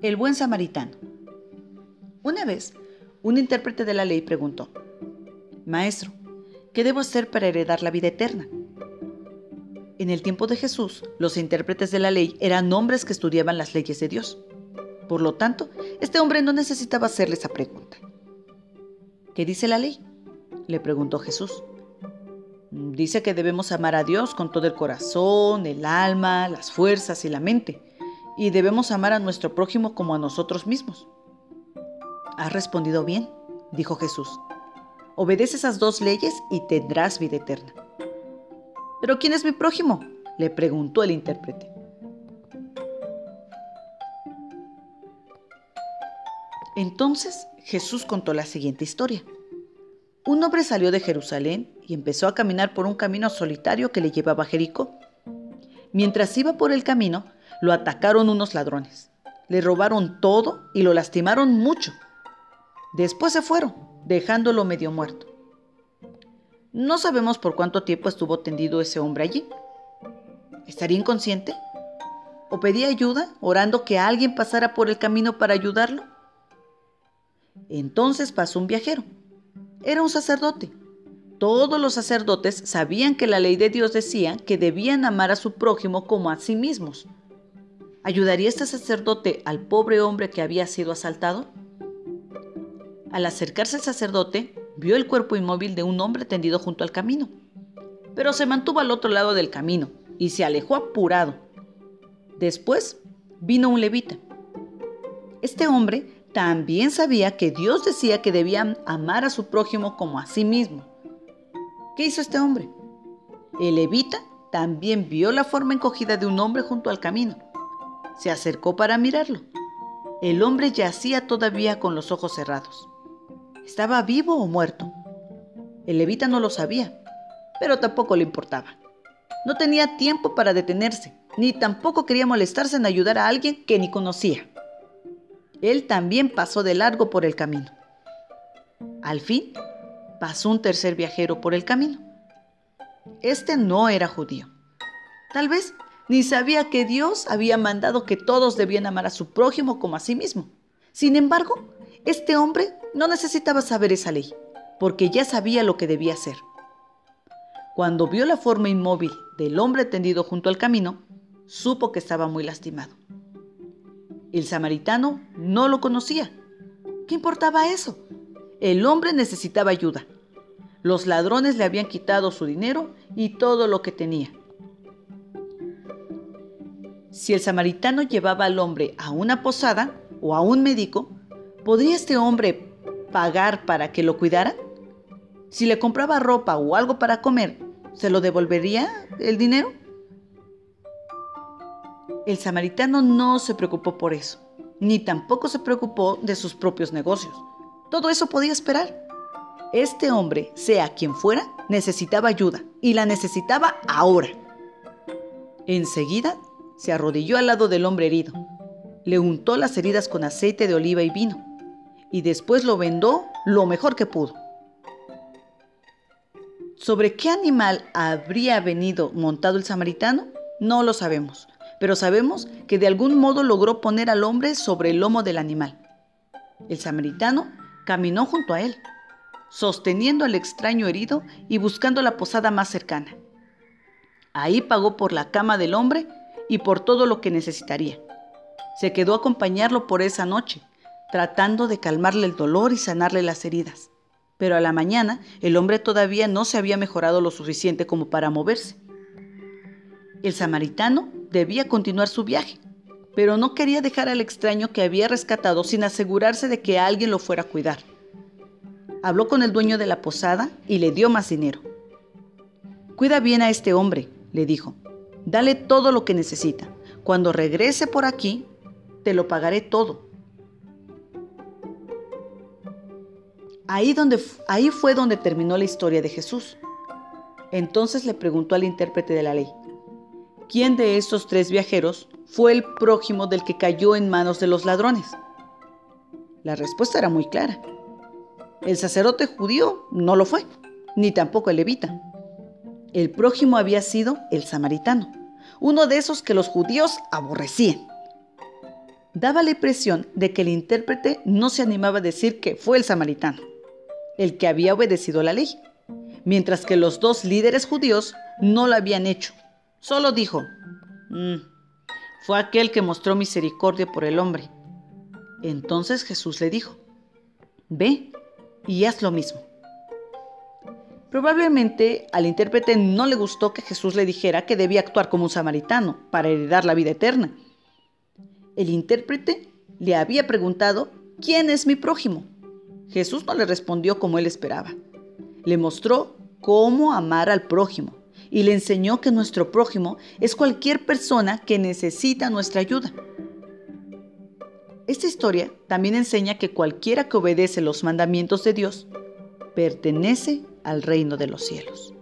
El buen samaritano. Una vez, un intérprete de la ley preguntó, Maestro, ¿qué debo hacer para heredar la vida eterna? En el tiempo de Jesús, los intérpretes de la ley eran hombres que estudiaban las leyes de Dios. Por lo tanto, este hombre no necesitaba hacerle esa pregunta. ¿Qué dice la ley? le preguntó Jesús. Dice que debemos amar a Dios con todo el corazón, el alma, las fuerzas y la mente y debemos amar a nuestro prójimo como a nosotros mismos. Has respondido bien, dijo Jesús. Obedece esas dos leyes y tendrás vida eterna. ¿Pero quién es mi prójimo? le preguntó el intérprete. Entonces Jesús contó la siguiente historia. Un hombre salió de Jerusalén y empezó a caminar por un camino solitario que le llevaba a Jericó. Mientras iba por el camino, lo atacaron unos ladrones. Le robaron todo y lo lastimaron mucho. Después se fueron, dejándolo medio muerto. No sabemos por cuánto tiempo estuvo tendido ese hombre allí. ¿Estaría inconsciente? ¿O pedía ayuda orando que alguien pasara por el camino para ayudarlo? Entonces pasó un viajero. Era un sacerdote. Todos los sacerdotes sabían que la ley de Dios decía que debían amar a su prójimo como a sí mismos. ¿Ayudaría este sacerdote al pobre hombre que había sido asaltado? Al acercarse el sacerdote, vio el cuerpo inmóvil de un hombre tendido junto al camino, pero se mantuvo al otro lado del camino y se alejó apurado. Después vino un levita. Este hombre también sabía que Dios decía que debían amar a su prójimo como a sí mismo. ¿Qué hizo este hombre? El levita también vio la forma encogida de un hombre junto al camino se acercó para mirarlo. El hombre yacía todavía con los ojos cerrados. ¿Estaba vivo o muerto? El levita no lo sabía, pero tampoco le importaba. No tenía tiempo para detenerse, ni tampoco quería molestarse en ayudar a alguien que ni conocía. Él también pasó de largo por el camino. Al fin, pasó un tercer viajero por el camino. Este no era judío. Tal vez ni sabía que Dios había mandado que todos debían amar a su prójimo como a sí mismo. Sin embargo, este hombre no necesitaba saber esa ley, porque ya sabía lo que debía hacer. Cuando vio la forma inmóvil del hombre tendido junto al camino, supo que estaba muy lastimado. El samaritano no lo conocía. ¿Qué importaba eso? El hombre necesitaba ayuda. Los ladrones le habían quitado su dinero y todo lo que tenía. Si el samaritano llevaba al hombre a una posada o a un médico, ¿podría este hombre pagar para que lo cuidaran? Si le compraba ropa o algo para comer, ¿se lo devolvería el dinero? El samaritano no se preocupó por eso, ni tampoco se preocupó de sus propios negocios. Todo eso podía esperar. Este hombre, sea quien fuera, necesitaba ayuda y la necesitaba ahora. Enseguida se arrodilló al lado del hombre herido, le untó las heridas con aceite de oliva y vino, y después lo vendó lo mejor que pudo. ¿Sobre qué animal habría venido montado el samaritano? No lo sabemos, pero sabemos que de algún modo logró poner al hombre sobre el lomo del animal. El samaritano caminó junto a él, sosteniendo al extraño herido y buscando la posada más cercana. Ahí pagó por la cama del hombre y por todo lo que necesitaría. Se quedó a acompañarlo por esa noche, tratando de calmarle el dolor y sanarle las heridas. Pero a la mañana el hombre todavía no se había mejorado lo suficiente como para moverse. El samaritano debía continuar su viaje, pero no quería dejar al extraño que había rescatado sin asegurarse de que alguien lo fuera a cuidar. Habló con el dueño de la posada y le dio más dinero. Cuida bien a este hombre, le dijo. Dale todo lo que necesita. Cuando regrese por aquí, te lo pagaré todo. Ahí, donde, ahí fue donde terminó la historia de Jesús. Entonces le preguntó al intérprete de la ley, ¿quién de estos tres viajeros fue el prójimo del que cayó en manos de los ladrones? La respuesta era muy clara. El sacerdote judío no lo fue, ni tampoco el levita. El prójimo había sido el samaritano uno de esos que los judíos aborrecían. daba la impresión de que el intérprete no se animaba a decir que fue el samaritano, el que había obedecido la ley, mientras que los dos líderes judíos no lo habían hecho. Solo dijo, mm, fue aquel que mostró misericordia por el hombre. Entonces Jesús le dijo, ve y haz lo mismo. Probablemente al intérprete no le gustó que Jesús le dijera que debía actuar como un samaritano para heredar la vida eterna. El intérprete le había preguntado, ¿quién es mi prójimo? Jesús no le respondió como él esperaba. Le mostró cómo amar al prójimo y le enseñó que nuestro prójimo es cualquier persona que necesita nuestra ayuda. Esta historia también enseña que cualquiera que obedece los mandamientos de Dios pertenece al reino de los cielos.